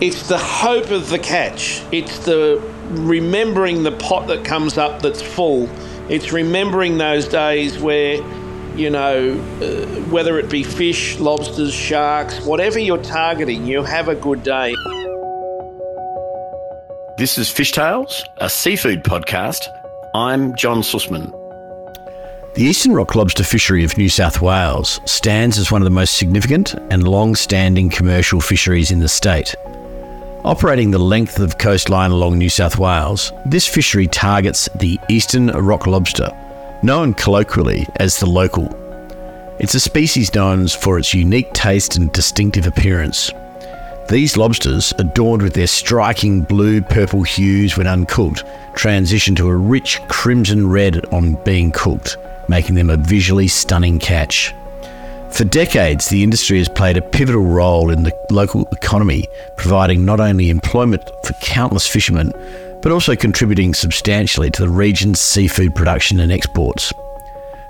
It's the hope of the catch. It's the remembering the pot that comes up that's full. It's remembering those days where, you know, uh, whether it be fish, lobsters, sharks, whatever you're targeting, you have a good day. This is Fishtales, a seafood podcast. I'm John Susman. The Eastern Rock Lobster Fishery of New South Wales stands as one of the most significant and long standing commercial fisheries in the state. Operating the length of coastline along New South Wales, this fishery targets the eastern rock lobster, known colloquially as the local. It's a species known for its unique taste and distinctive appearance. These lobsters, adorned with their striking blue purple hues when uncooked, transition to a rich crimson red on being cooked, making them a visually stunning catch. For decades, the industry has played a pivotal role in the local economy, providing not only employment for countless fishermen, but also contributing substantially to the region's seafood production and exports.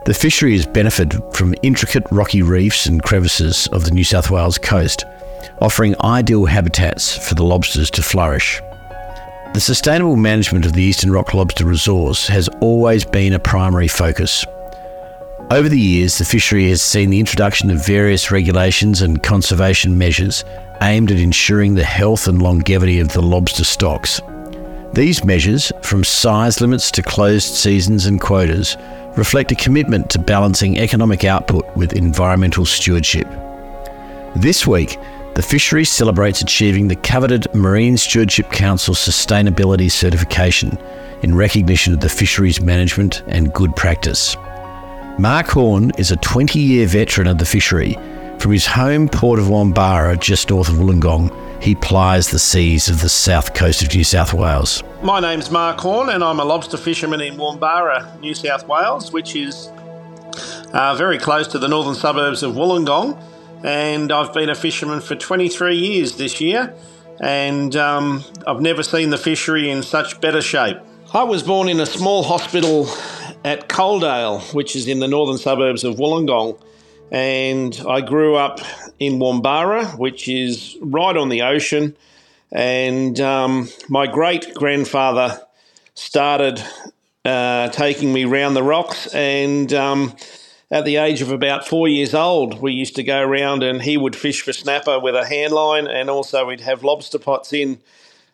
The fishery has benefited from intricate rocky reefs and crevices of the New South Wales coast, offering ideal habitats for the lobsters to flourish. The sustainable management of the Eastern Rock Lobster resource has always been a primary focus. Over the years, the fishery has seen the introduction of various regulations and conservation measures aimed at ensuring the health and longevity of the lobster stocks. These measures, from size limits to closed seasons and quotas, reflect a commitment to balancing economic output with environmental stewardship. This week, the fishery celebrates achieving the coveted Marine Stewardship Council Sustainability Certification in recognition of the fisheries management and good practice. Mark Horne is a 20 year veteran of the fishery. From his home port of Wombarra, just north of Wollongong, he plies the seas of the south coast of New South Wales. My name's Mark Horne, and I'm a lobster fisherman in Wombarra, New South Wales, which is uh, very close to the northern suburbs of Wollongong. And I've been a fisherman for 23 years this year, and um, I've never seen the fishery in such better shape. I was born in a small hospital at Coledale, which is in the northern suburbs of Wollongong. And I grew up in Wombarra, which is right on the ocean. And um, my great grandfather started uh, taking me round the rocks. And um, at the age of about four years old, we used to go around and he would fish for snapper with a hand line, and also we'd have lobster pots in.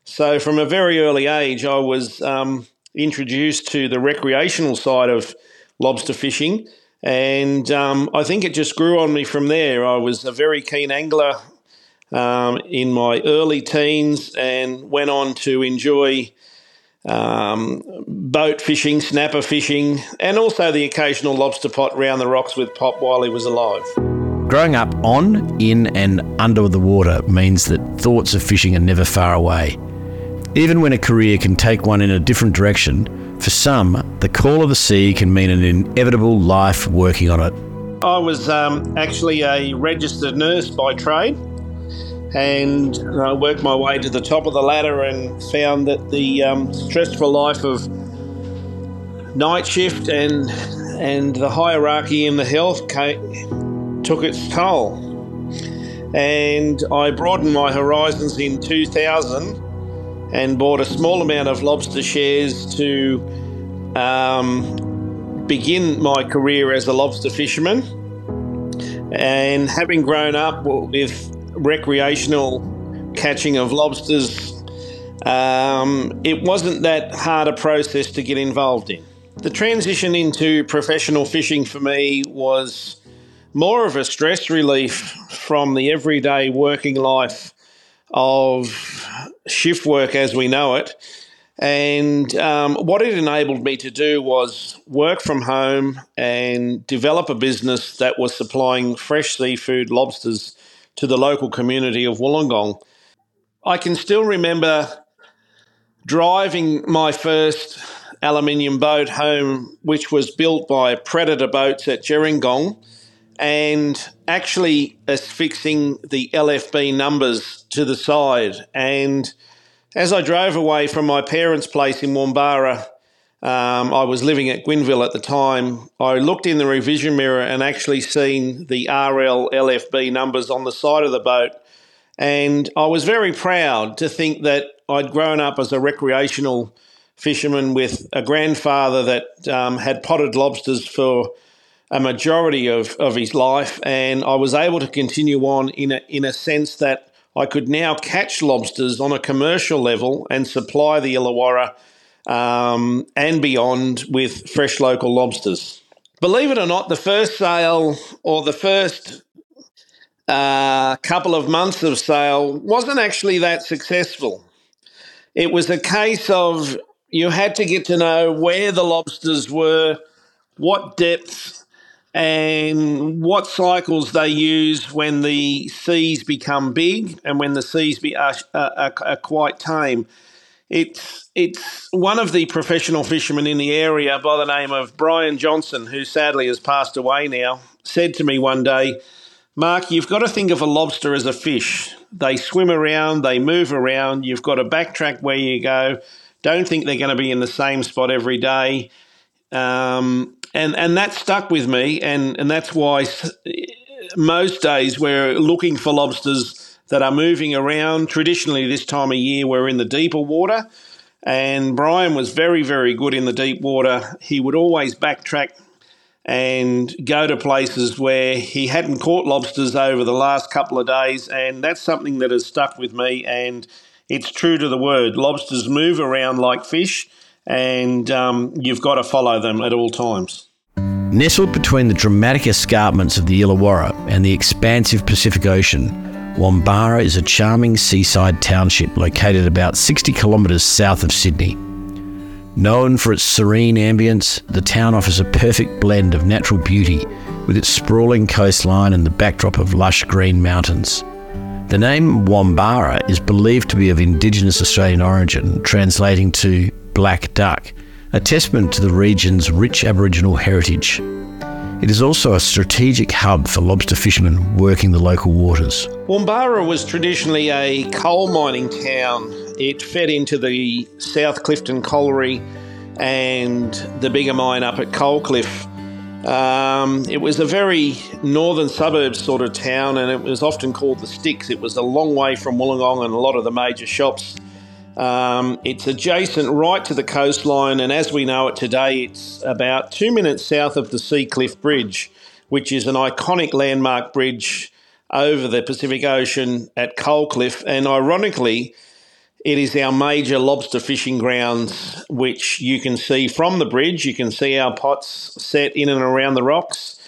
So from a very early age, I was um, introduced to the recreational side of lobster fishing. And um, I think it just grew on me from there. I was a very keen angler um, in my early teens and went on to enjoy um, boat fishing, snapper fishing, and also the occasional lobster pot round the rocks with Pop while he was alive. Growing up on, in, and under the water means that thoughts of fishing are never far away. Even when a career can take one in a different direction, for some, the call of the sea can mean an inevitable life working on it. I was um, actually a registered nurse by trade and I worked my way to the top of the ladder and found that the um, stressful life of night shift and and the hierarchy in the health came, took its toll. And I broadened my horizons in 2000 and bought a small amount of lobster shares to um, begin my career as a lobster fisherman. And having grown up with recreational catching of lobsters, um, it wasn't that hard a process to get involved in. The transition into professional fishing for me was more of a stress relief from the everyday working life of shift work as we know it. And um, what it enabled me to do was work from home and develop a business that was supplying fresh seafood, lobsters, to the local community of Wollongong. I can still remember driving my first aluminium boat home, which was built by Predator Boats at Gerringong and actually affixing the LFB numbers to the side. And as I drove away from my parents' place in Wombarra, um, I was living at Gwynneville at the time. I looked in the revision mirror and actually seen the RL LFB numbers on the side of the boat. And I was very proud to think that I'd grown up as a recreational fisherman with a grandfather that um, had potted lobsters for a majority of, of his life. And I was able to continue on in a, in a sense that I could now catch lobsters on a commercial level and supply the Illawarra um, and beyond with fresh local lobsters. Believe it or not, the first sale or the first uh, couple of months of sale wasn't actually that successful. It was a case of you had to get to know where the lobsters were, what depth, and what cycles they use when the seas become big and when the seas be, are, are, are quite tame. It's it's one of the professional fishermen in the area by the name of Brian Johnson, who sadly has passed away now, said to me one day, Mark, you've got to think of a lobster as a fish. They swim around, they move around. You've got to backtrack where you go. Don't think they're going to be in the same spot every day. Um, and and that stuck with me, and and that's why most days we're looking for lobsters that are moving around. Traditionally, this time of year, we're in the deeper water. And Brian was very, very good in the deep water. He would always backtrack and go to places where he hadn't caught lobsters over the last couple of days. And that's something that has stuck with me. And it's true to the word. Lobsters move around like fish, and um, you've got to follow them at all times. Nestled between the dramatic escarpments of the Illawarra and the expansive Pacific Ocean, Wombarra is a charming seaside township located about 60 kilometres south of Sydney. Known for its serene ambience, the town offers a perfect blend of natural beauty with its sprawling coastline and the backdrop of lush green mountains. The name Wombarra is believed to be of Indigenous Australian origin, translating to black duck, a testament to the region's rich Aboriginal heritage. It is also a strategic hub for lobster fishermen working the local waters. Wombarra was traditionally a coal mining town. It fed into the South Clifton Colliery and the bigger mine up at Coalcliff. Um, it was a very northern suburbs sort of town and it was often called the Sticks. It was a long way from Wollongong and a lot of the major shops. Um, it's adjacent right to the coastline, and as we know it today, it's about two minutes south of the Seacliff Bridge, which is an iconic landmark bridge over the Pacific Ocean at Coalcliff. And ironically, it is our major lobster fishing grounds, which you can see from the bridge. You can see our pots set in and around the rocks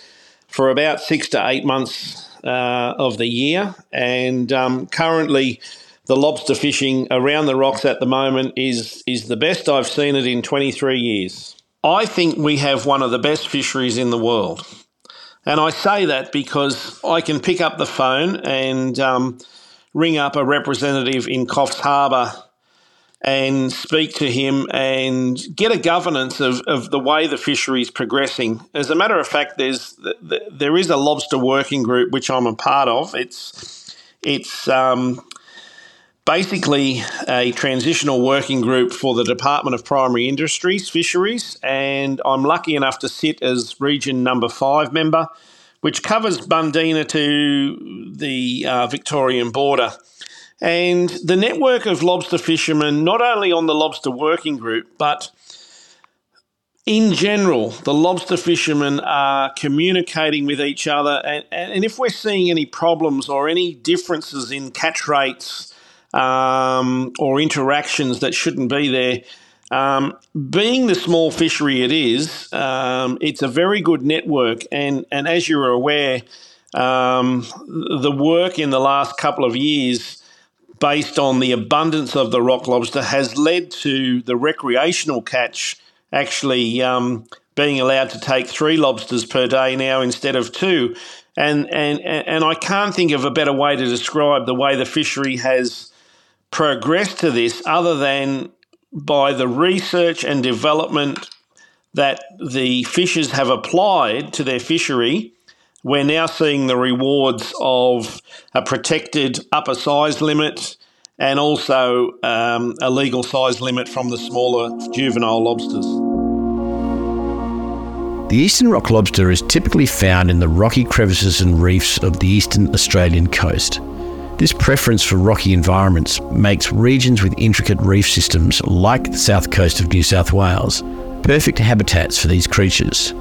for about six to eight months uh, of the year. And um, currently, the lobster fishing around the rocks at the moment is is the best I've seen it in 23 years. I think we have one of the best fisheries in the world. And I say that because I can pick up the phone and um, ring up a representative in Coffs Harbour and speak to him and get a governance of, of the way the fishery is progressing. As a matter of fact, there's there is a lobster working group which I'm a part of. It's it's um, basically a transitional working group for the Department of Primary Industries, Fisheries, and I'm lucky enough to sit as region number five member, which covers Bundeena to the uh, Victorian border. And the network of lobster fishermen, not only on the lobster working group, but in general, the lobster fishermen are communicating with each other. And, and if we're seeing any problems or any differences in catch rates, um, or interactions that shouldn't be there. Um, being the small fishery it is, um, it's a very good network, and and as you're aware, um, the work in the last couple of years, based on the abundance of the rock lobster, has led to the recreational catch actually um, being allowed to take three lobsters per day now instead of two, and and and I can't think of a better way to describe the way the fishery has progress to this other than by the research and development that the fishers have applied to their fishery. We're now seeing the rewards of a protected upper size limit and also um, a legal size limit from the smaller juvenile lobsters. The eastern rock lobster is typically found in the rocky crevices and reefs of the eastern Australian coast. This preference for rocky environments makes regions with intricate reef systems, like the south coast of New South Wales, perfect habitats for these creatures.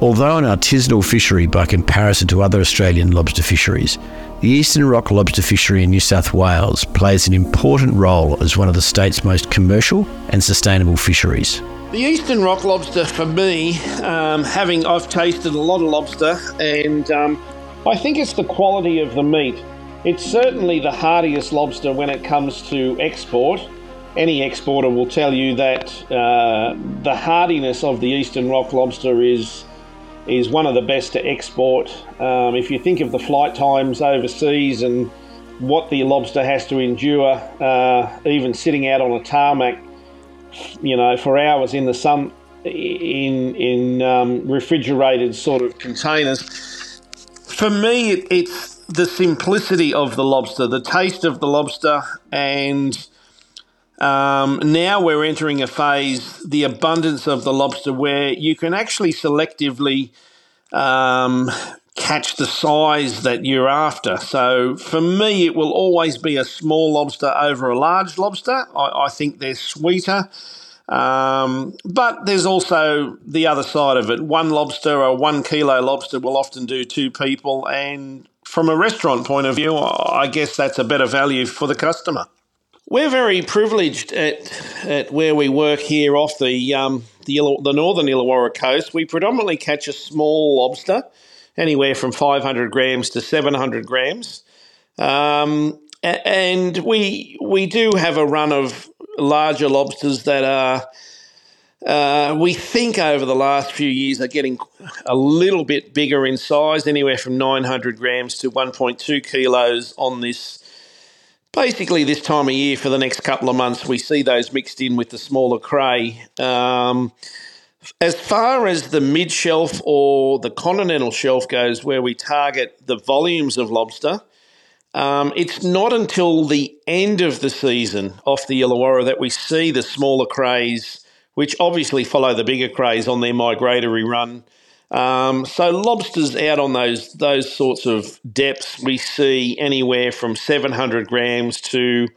Although an artisanal fishery by comparison to other Australian lobster fisheries, the Eastern Rock lobster fishery in New South Wales plays an important role as one of the state's most commercial and sustainable fisheries. The Eastern Rock lobster, for me, um, having I've tasted a lot of lobster, and um, I think it's the quality of the meat. It's certainly the hardiest lobster when it comes to export. Any exporter will tell you that uh, the hardiness of the Eastern Rock lobster is is one of the best to export. Um, if you think of the flight times overseas and what the lobster has to endure, uh, even sitting out on a tarmac, you know, for hours in the sun in in um, refrigerated sort of containers. For me, it, it's the simplicity of the lobster, the taste of the lobster, and um, now we're entering a phase, the abundance of the lobster, where you can actually selectively um, catch the size that you're after. So for me, it will always be a small lobster over a large lobster. I, I think they're sweeter. Um, but there's also the other side of it. One lobster or one kilo lobster will often do two people. And from a restaurant point of view, I guess that's a better value for the customer. We're very privileged at, at where we work here off the, um, the, the northern Illawarra coast. We predominantly catch a small lobster, anywhere from 500 grams to 700 grams. Um, and we we do have a run of larger lobsters that are uh, we think over the last few years are getting a little bit bigger in size, anywhere from 900 grams to 1.2 kilos on this basically this time of year for the next couple of months, we see those mixed in with the smaller cray. Um, as far as the mid shelf or the continental shelf goes, where we target the volumes of lobster, um, it's not until the end of the season off the Illawarra that we see the smaller crays, which obviously follow the bigger crays on their migratory run. Um, so lobsters out on those those sorts of depths, we see anywhere from 700 grams to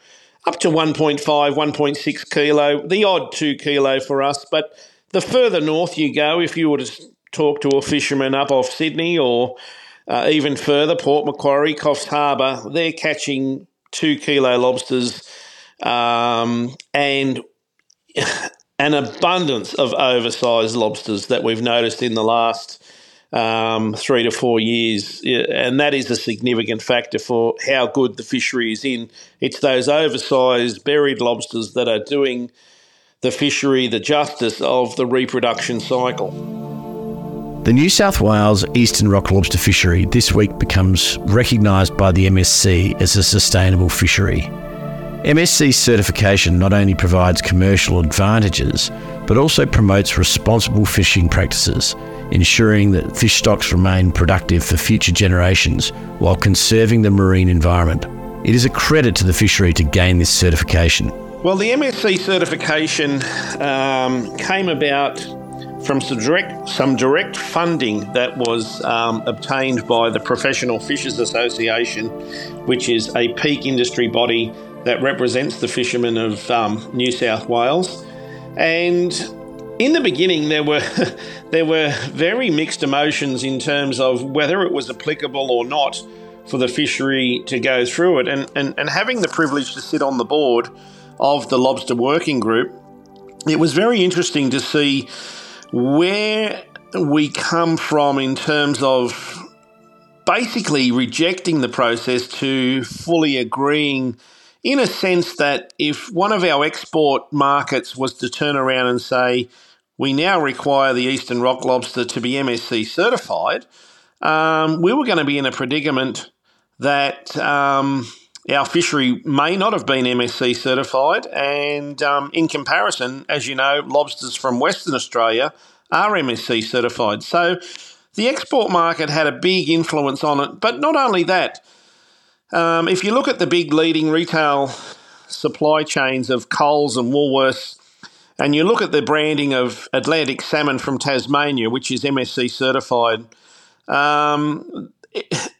up to 1.5, 1.6 kilo, the odd two kilo for us. But the further north you go, if you were to talk to a fisherman up off Sydney or uh, even further, Port Macquarie, Coffs Harbour, they're catching two kilo lobsters um, and an abundance of oversized lobsters that we've noticed in the last um, three to four years, and that is a significant factor for how good the fishery is in. It's those oversized buried lobsters that are doing the fishery the justice of the reproduction cycle. The New South Wales Eastern Rock Lobster Fishery this week becomes recognised by the MSC as a sustainable fishery. MSC certification not only provides commercial advantages, but also promotes responsible fishing practices, ensuring that fish stocks remain productive for future generations while conserving the marine environment. It is a credit to the fishery to gain this certification. Well, the MSC certification um, came about from some direct, some direct funding that was um, obtained by the Professional Fishers Association, which is a peak industry body that represents the fishermen of um, New South Wales. And in the beginning, there were there were very mixed emotions in terms of whether it was applicable or not for the fishery to go through it. And, and, and having the privilege to sit on the board of the lobster working group, it was very interesting to see where we come from in terms of basically rejecting the process to fully agreeing in a sense that if one of our export markets was to turn around and say, we now require the Eastern Rock Lobster to be MSC certified, um, we were going to be in a predicament that um, our fishery may not have been MSC certified. And um, in comparison, as you know, lobsters from Western Australia are MSC certified. So the export market had a big influence on it. But not only that, um, if you look at the big leading retail supply chains of Coles and Woolworths, and you look at the branding of Atlantic salmon from Tasmania, which is MSC certified, um,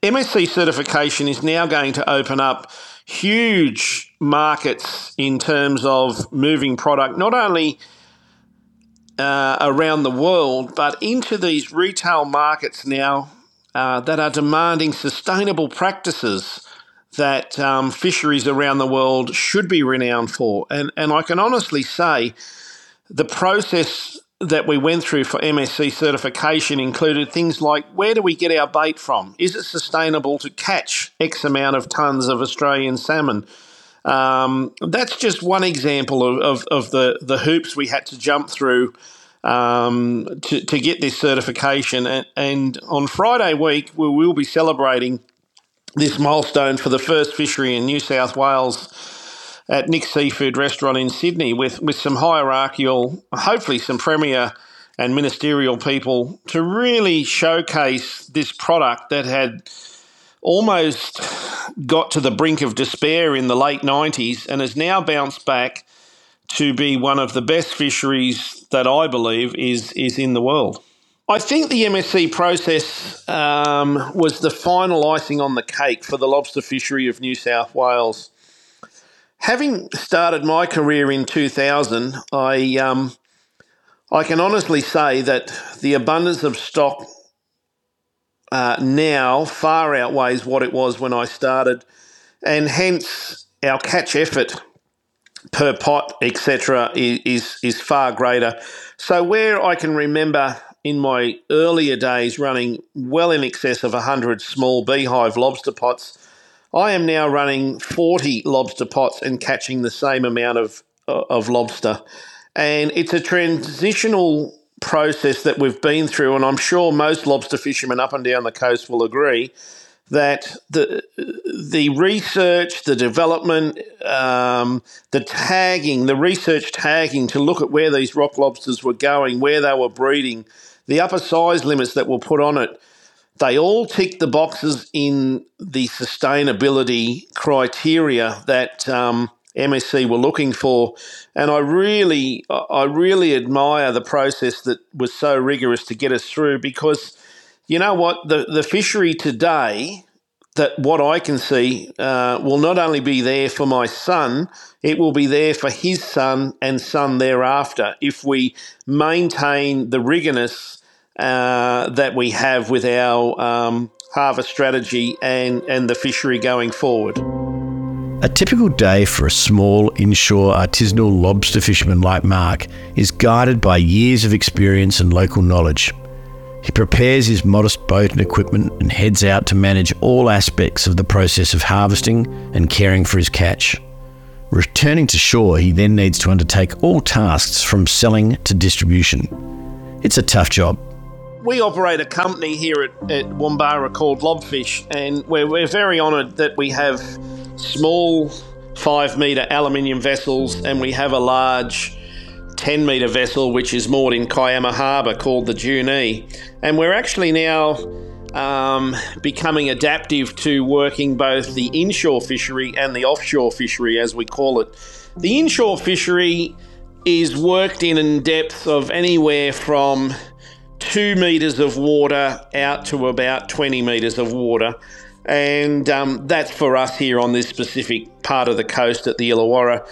MSC certification is now going to open up huge markets in terms of moving product, not only uh, around the world, but into these retail markets now uh, that are demanding sustainable practices that um, fisheries around the world should be renowned for. And, and I can honestly say the process that we went through for MSC certification included things like where do we get our bait from? Is it sustainable to catch X amount of tons of Australian salmon? Um, that's just one example of, of, of, the, the hoops we had to jump through um, to, to get this certification. And, and on Friday week, we will be celebrating this milestone for the first fishery in New South Wales at Nick's Seafood Restaurant in Sydney with, with some hierarchical, hopefully some premier and ministerial people to really showcase this product that had almost got to the brink of despair in the late 90s and has now bounced back to be one of the best fisheries that I believe is, is in the world. I think the MSC process um, was the final icing on the cake for the lobster fishery of New South Wales having started my career in 2000, I um, I can honestly say that the abundance of stock uh, now far outweighs what it was when I started, and hence our catch effort per pot, etc., is is far greater. So where I can remember in my earlier days running well in excess of 100 small beehive lobster pots, I am now running 40 lobster pots and catching the same amount of, uh, of lobster. And it's a transitional process that we've been through, and I'm sure most lobster fishermen up and down the coast will agree that the the research, the development, um, the tagging, the research tagging to look at where these rock lobsters were going, where they were breeding, the upper size limits that were put on it they all tick the boxes in the sustainability criteria that um, MSC were looking for, and I really, I really admire the process that was so rigorous to get us through. Because you know what, the the fishery today, that what I can see uh, will not only be there for my son, it will be there for his son and son thereafter if we maintain the rigorousness uh, that we have with our um, harvest strategy and, and the fishery going forward. A typical day for a small inshore artisanal lobster fisherman like Mark is guided by years of experience and local knowledge. He prepares his modest boat and equipment and heads out to manage all aspects of the process of harvesting and caring for his catch. Returning to shore, he then needs to undertake all tasks from selling to distribution. It's a tough job, we operate a company here at, at Wombarra called Lobfish, and we're, we're very honoured that we have small five metre aluminium vessels and we have a large 10 metre vessel which is moored in Kiama Harbour called the Junee. And we're actually now um, becoming adaptive to working both the inshore fishery and the offshore fishery, as we call it. The inshore fishery is worked in in depth of anywhere from two metres of water out to about 20 metres of water. And um, that's for us here on this specific part of the coast at the Illawarra.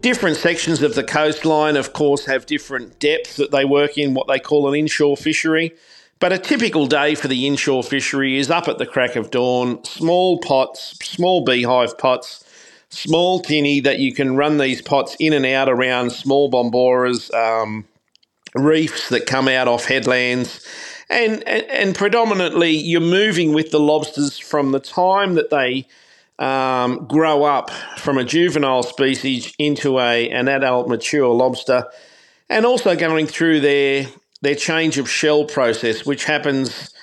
Different sections of the coastline, of course, have different depths that they work in, what they call an inshore fishery. But a typical day for the inshore fishery is up at the crack of dawn, small pots, small beehive pots, small tinny that you can run these pots in and out around small bomboras, um, reefs that come out off headlands. And, and, and predominantly, you're moving with the lobsters from the time that they um, grow up from a juvenile species into a an adult mature lobster, and also going through their their change of shell process, which happens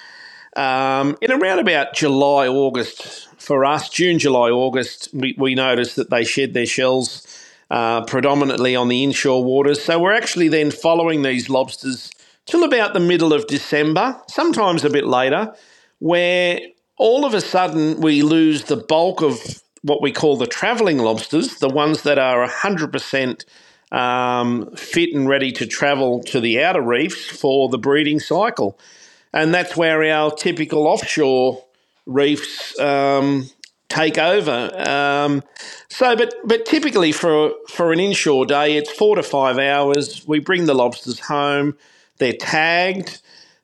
um, in around about July August for us. June, July, August, we, we notice that they shed their shells uh, predominantly on the inshore waters. So we're actually then following these lobsters till about the middle of December, sometimes a bit later, where all of a sudden we lose the bulk of what we call the travelling lobsters, the ones that are 100% um, fit and ready to travel to the outer reefs for the breeding cycle. And that's where our typical offshore reefs um, take over. Um, so, but but typically for for an inshore day, it's four to five hours. We bring the lobsters home. They're tagged.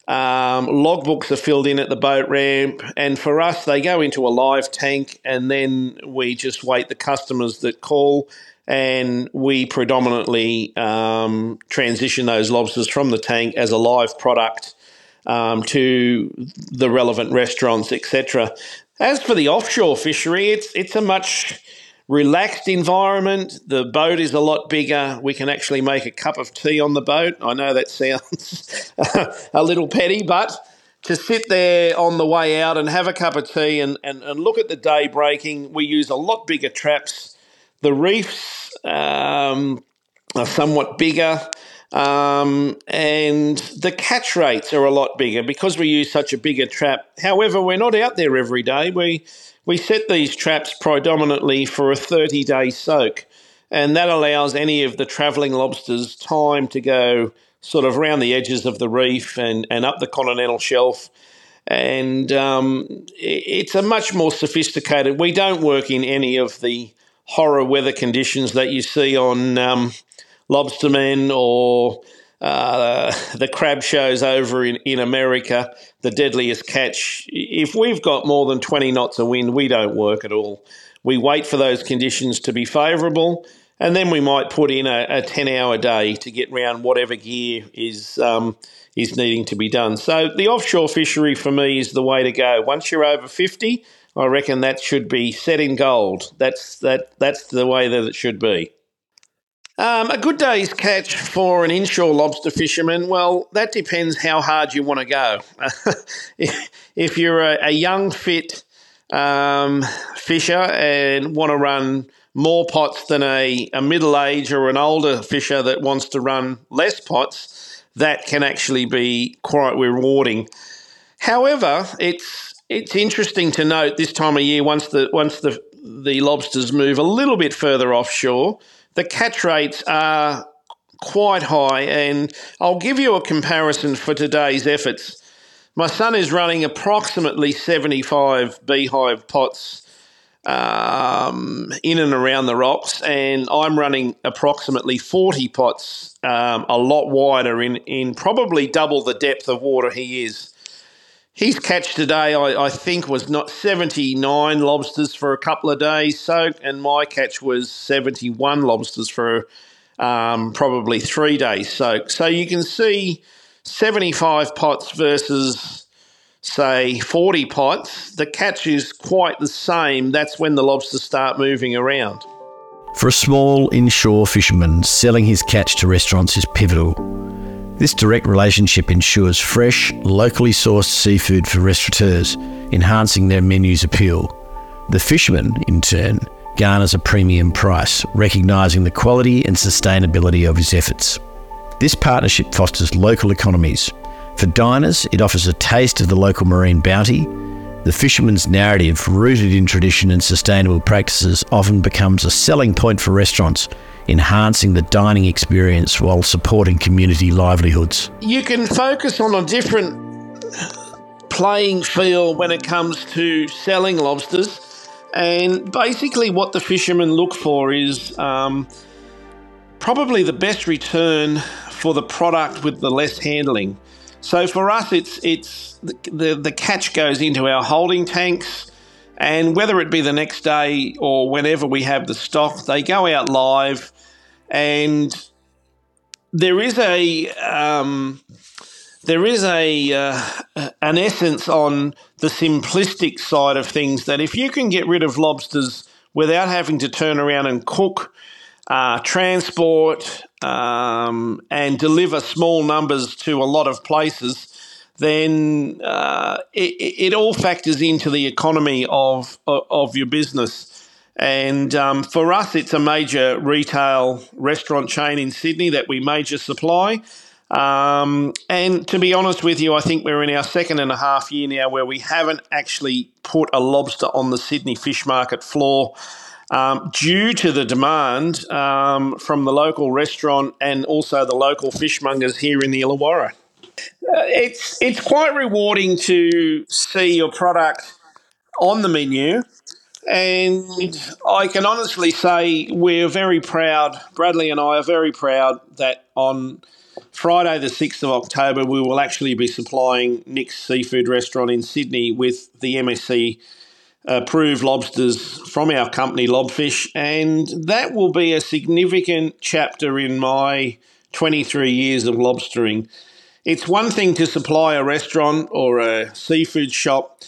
Um, logbooks are filled in at the boat ramp, and for us, they go into a live tank, and then we just wait the customers that call, and we predominantly um, transition those lobsters from the tank as a live product um, to the relevant restaurants, etc. As for the offshore fishery, it's it's a much relaxed environment. The boat is a lot bigger. We can actually make a cup of tea on the boat. I know that sounds a little petty, but to sit there on the way out and have a cup of tea and, and, and look at the day breaking, we use a lot bigger traps. The reefs um, are somewhat bigger. Um, and the catch rates are a lot bigger because we use such a bigger trap. However, we're not out there every day. We we set these traps predominantly for a 30 day soak, and that allows any of the travelling lobsters time to go sort of around the edges of the reef and, and up the continental shelf. And um, it's a much more sophisticated. We don't work in any of the horror weather conditions that you see on um, lobstermen or uh, the crab shows over in, in America, the deadliest catch. If we've got more than 20 knots of wind, we don't work at all. We wait for those conditions to be favourable, and then we might put in a, a 10 hour day to get round whatever gear is. Um, is needing to be done. So the offshore fishery for me is the way to go. Once you're over 50, I reckon that should be set in gold. That's that that's the way that it should be. Um, a good day's catch for an inshore lobster fisherman, well, that depends how hard you want to go. if, you're a, a young, fit um, fisher and want to run more pots than a, a middle aged or an older fisher that wants to run less pots, that can actually be quite rewarding. However, it's it's interesting to note this time of year once the once the the lobsters move a little bit further offshore the catch rates are quite high. And I'll give you a comparison for today's efforts. My son is running approximately 75 beehive pots um, in and around the rocks, and I'm running approximately 40 pots, um, a lot wider, in, in probably double the depth of water he is. His catch today, I, I, think, was not 79 lobsters for a couple of days soak, and my catch was 71 lobsters for um, probably three days soak. So you can see 75 pots versus, say, 40 pots. The catch is quite the same. That's when the lobsters start moving around. For a small inshore fisherman, selling his catch to restaurants is pivotal. This direct relationship ensures fresh, locally sourced seafood for restaurateurs, enhancing their menu's appeal. The fisherman, in turn, garners a premium price, recognising the quality and sustainability of his efforts. This partnership fosters local economies. For diners, it offers a taste of the local marine bounty. The fisherman's narrative, rooted in tradition and sustainable practices, often becomes a selling point for restaurants, enhancing the dining experience while supporting community livelihoods. You can focus on a different playing field when it comes to selling lobsters. And basically, what the fishermen look for is um, probably the best return for the product with the less handling. So for us, it's it's the, the, the catch goes into our holding tanks. And whether it be the next day or whenever we have the stock, they go out live, and there is a um, there is a uh, an essence on the simplistic side of things that if you can get rid of lobsters without having to turn around and cook, uh, transport, um, and deliver small numbers to a lot of places, then uh, it, it, all factors into the economy of of your business. And um, for us, it's a major retail restaurant chain in Sydney that we major supply. Um, and to be honest with you, I think we're in our second and a half year now where we haven't actually put a lobster on the Sydney fish market floor. Um, due to the demand um, from the local restaurant and also the local fishmongers here in the Illawarra. Uh, it's it's quite rewarding to see your product on the menu. And I can honestly say we're very proud, Bradley and I are very proud that on Friday, the 6th of October, we will actually be supplying Nick's Seafood Restaurant in Sydney with the MSC approved lobsters from our company, Lobfish. And that will be a significant chapter in my 23 years of lobstering. It's one thing to supply a restaurant or a seafood shop.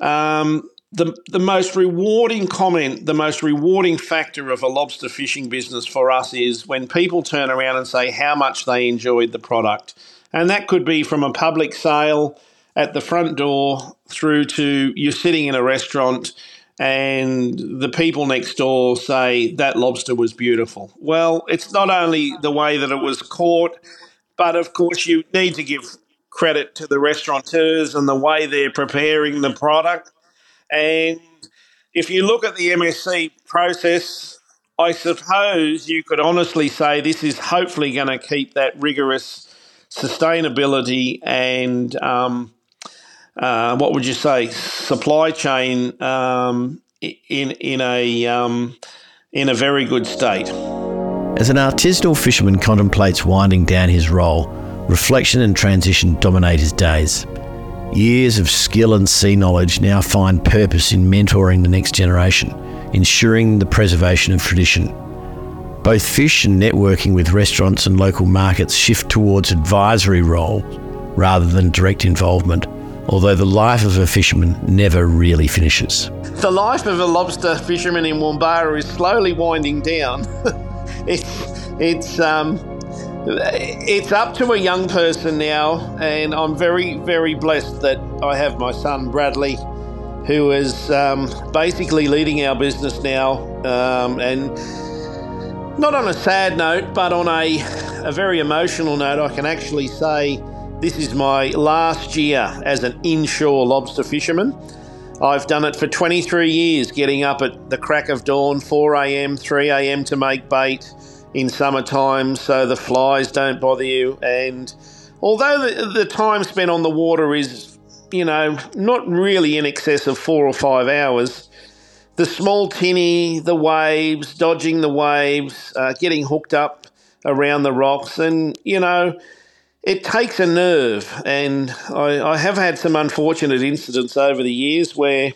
Um, the, the most rewarding comment, the most rewarding factor of a lobster fishing business for us is when people turn around and say how much they enjoyed the product. And that could be from a public sale at the front door through to you're sitting in a restaurant and the people next door say that lobster was beautiful. Well, it's not only the way that it was caught, but of course, you need to give credit to the restaurateurs and the way they're preparing the product and if you look at the MSC process, I suppose you could honestly say this is hopefully going to keep that rigorous sustainability and um, uh, what would you say supply chain um, in in a um, in a very good state. As an artisanal fisherman contemplates winding down his role, reflection and transition dominate his days. Years of skill and sea knowledge now find purpose in mentoring the next generation, ensuring the preservation of tradition. Both fish and networking with restaurants and local markets shift towards advisory role rather than direct involvement, although the life of a fisherman never really finishes. The life of a lobster fisherman in Wombarra is slowly winding down. it's it's um, it's up to a young person now, and I'm very, very blessed that I have my son Bradley, who is um, basically leading our business now. Um, and not on a sad note, but on a, a very emotional note, I can actually say this is my last year as an inshore lobster fisherman. I've done it for 23 years, getting up at the crack of dawn, 4 a.m., 3 a.m. to make bait in summertime so the flies don't bother you. And although the, the time spent on the water is, you know, not really in excess of four or five hours, the small tinny, the waves, dodging the waves, uh, getting hooked up around the rocks, and, you know, it takes a nerve. And I, I have had some unfortunate incidents over the years where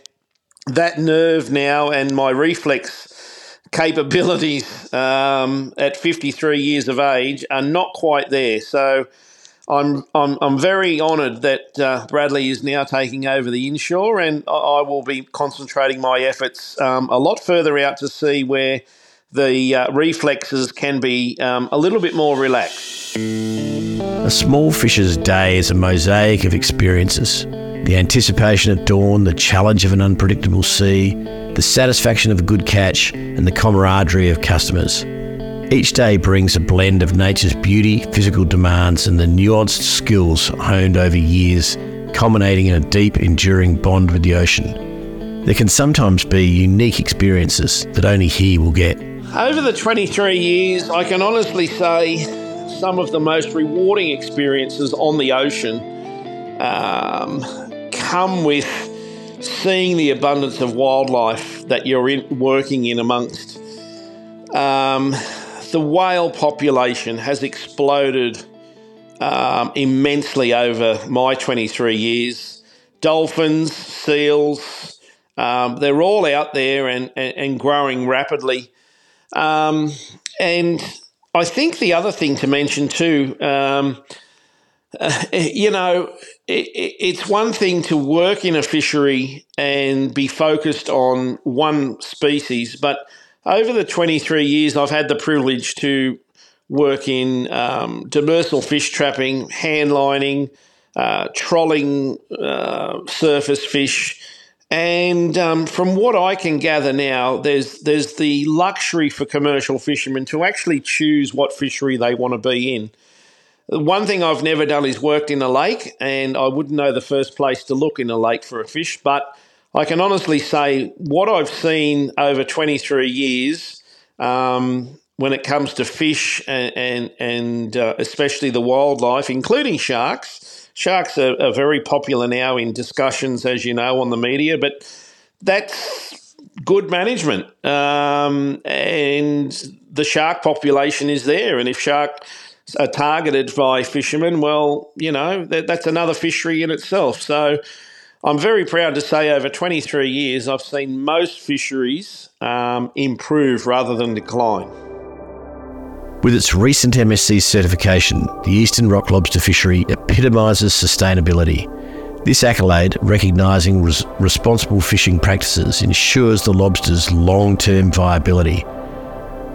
that nerve now and my reflex capabilities um, at 53 years of age are not quite there. So I'm I'm, I'm very honoured that uh, Bradley is now taking over the inshore, and I will be concentrating my efforts um, a lot further out to sea where the uh, reflexes can be um, a little bit more relaxed. A small fisher's day is a mosaic of experiences. The anticipation at dawn, the challenge of an unpredictable sea, the satisfaction of a good catch, and the camaraderie of customers. Each day brings a blend of nature's beauty, physical demands, and the nuanced skills honed over years, culminating in a deep, enduring bond with the ocean. There can sometimes be unique experiences that only he will get. Over the 23 years, I can honestly say some of the most rewarding experiences on the ocean um, come with seeing the abundance of wildlife that you're in, working in amongst. Um, the whale population has exploded um, immensely over my 23 years. Dolphins, seals, um, they're all out there and, and, and growing rapidly. Um, and I think the other thing to mention too, um, uh, you know, it, it's one thing to work in a fishery and be focused on one species, but over the 23 years, I've had the privilege to work in um, demersal fish trapping, hand lining, uh, trolling uh, surface fish. And um, from what I can gather now, there's there's the luxury for commercial fishermen to actually choose what fishery they want to be in. One thing I've never done is worked in a lake, and I wouldn't know the first place to look in a lake for a fish. But I can honestly say what I've seen over 23 years um, when it comes to fish and and, and uh, especially the wildlife, including sharks. Sharks are, are very popular now in discussions, as you know, on the media, but that's good management. Um, and the shark population is there. And if shark are targeted by fishermen, well, you know, that, that's another fishery in itself. So I'm very proud to say over 23 years, I've seen most fisheries um, improve rather than decline. With its recent MSC certification, the Eastern Rock Lobster fishery epitomises sustainability. This accolade, recognising res- responsible fishing practices, ensures the lobster's long term viability.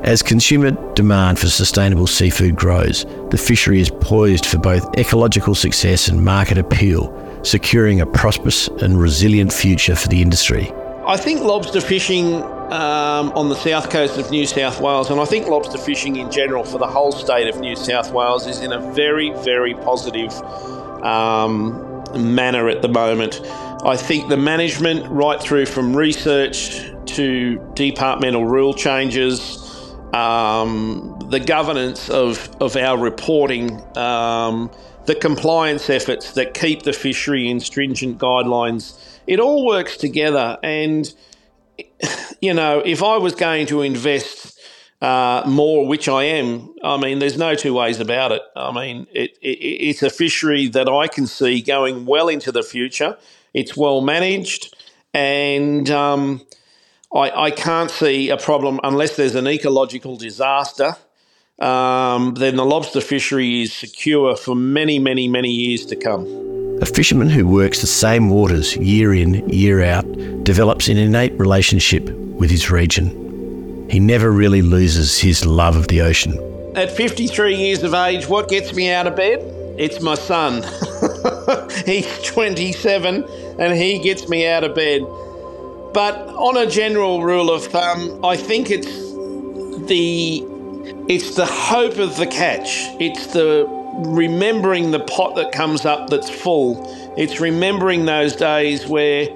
As consumer demand for sustainable seafood grows, the fishery is poised for both ecological success and market appeal, securing a prosperous and resilient future for the industry. I think lobster fishing um, on the south coast of New South Wales, and I think lobster fishing in general for the whole state of New South Wales is in a very, very positive um, manner at the moment. I think the management, right through from research to departmental rule changes, um, the governance of, of our reporting, um, the compliance efforts that keep the fishery in stringent guidelines, it all works together. And you know, if I was going to invest uh, more, which I am, I mean, there's no two ways about it. I mean, it, it, it's a fishery that I can see going well into the future. It's well managed, and um, I, I, can't see a problem unless there's an ecological disaster. Um, then the lobster fishery is secure for many, many, many years to come. A fisherman who works the same waters year in, year out, develops an innate relationship with his region. He never really loses his love of the ocean. At 53 years of age, what gets me out of bed? It's my son. He's 27 and he gets me out of bed. But on a general rule of thumb, I think it's the it's the hope of the catch. It's the remembering the pot that comes up that's full. It's remembering those days where,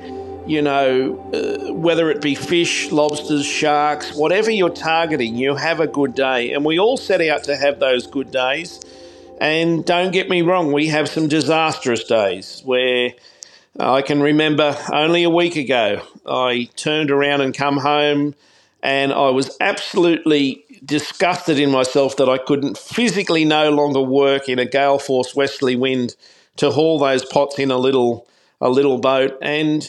you know, uh, whether it be fish, lobsters, sharks, whatever you're targeting, you have a good day. And we all set out to have those good days. And don't get me wrong, we have some disastrous days where I can remember only a week ago, I turned around and come home and I was absolutely disgusted in myself that I couldn't physically no longer work in a gale force westerly wind to haul those pots in a little a little boat. And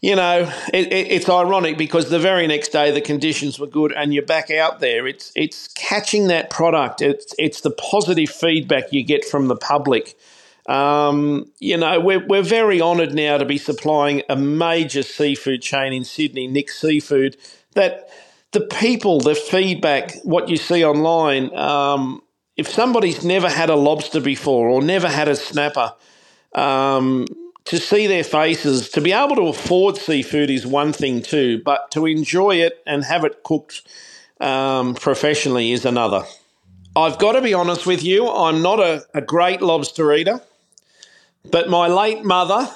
you know it, it, it's ironic because the very next day the conditions were good and you're back out there. It's it's catching that product. It's it's the positive feedback you get from the public. Um, you know we're, we're very honoured now to be supplying a major seafood chain in Sydney Nick Seafood that the people, the feedback, what you see online, um, if somebody's never had a lobster before or never had a snapper, um, to see their faces, to be able to afford seafood is one thing too, but to enjoy it and have it cooked um, professionally is another. I've got to be honest with you, I'm not a, a great lobster eater, but my late mother,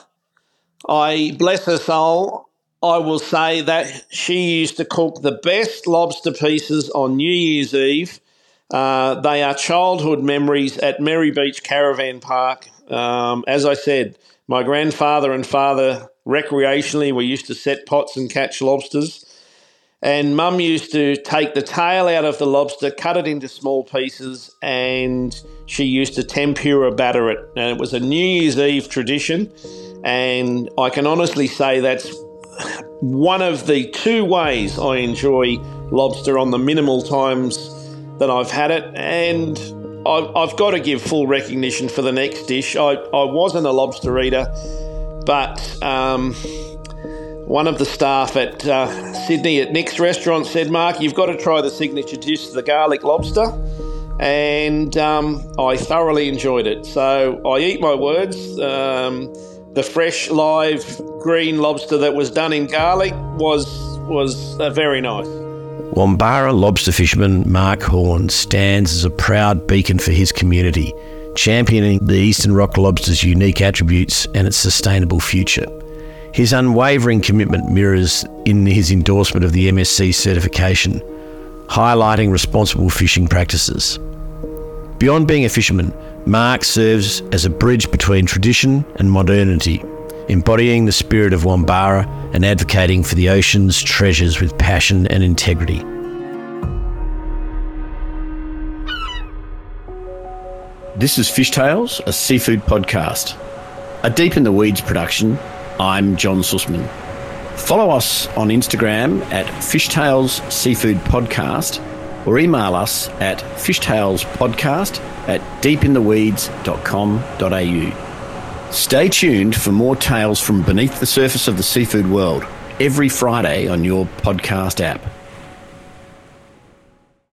I bless her soul, I will say that she used to cook the best lobster pieces on New Year's Eve. Uh, they are childhood memories at Merry Beach Caravan Park. Um, as I said, my grandfather and father recreationally we used to set pots and catch lobsters. And mum used to take the tail out of the lobster, cut it into small pieces, and she used to tempura batter it. And it was a New Year's Eve tradition. And I can honestly say that's one of the two ways I enjoy lobster on the minimal times that I've had it, and I've, I've got to give full recognition for the next dish. I, I wasn't a lobster eater, but um, one of the staff at uh, Sydney at Nick's restaurant said, Mark, you've got to try the signature dish, the garlic lobster. And um, I thoroughly enjoyed it. So I eat my words. Um, the fresh, live green lobster that was done in garlic was was uh, very nice. Wombarra lobster fisherman Mark Horne stands as a proud beacon for his community, championing the Eastern Rock lobster's unique attributes and its sustainable future. His unwavering commitment mirrors in his endorsement of the MSC certification, highlighting responsible fishing practices. Beyond being a fisherman, Mark serves as a bridge between tradition and modernity, embodying the spirit of Wombarra and advocating for the ocean's treasures with passion and integrity. This is Fishtales, a seafood podcast. A Deep in the Weeds production. I'm John Susman. Follow us on Instagram at Fishtales Seafood Podcast or email us at fishtalespodcast at deepintheweeds.com.au. Stay tuned for more tales from beneath the surface of the seafood world every Friday on your podcast app.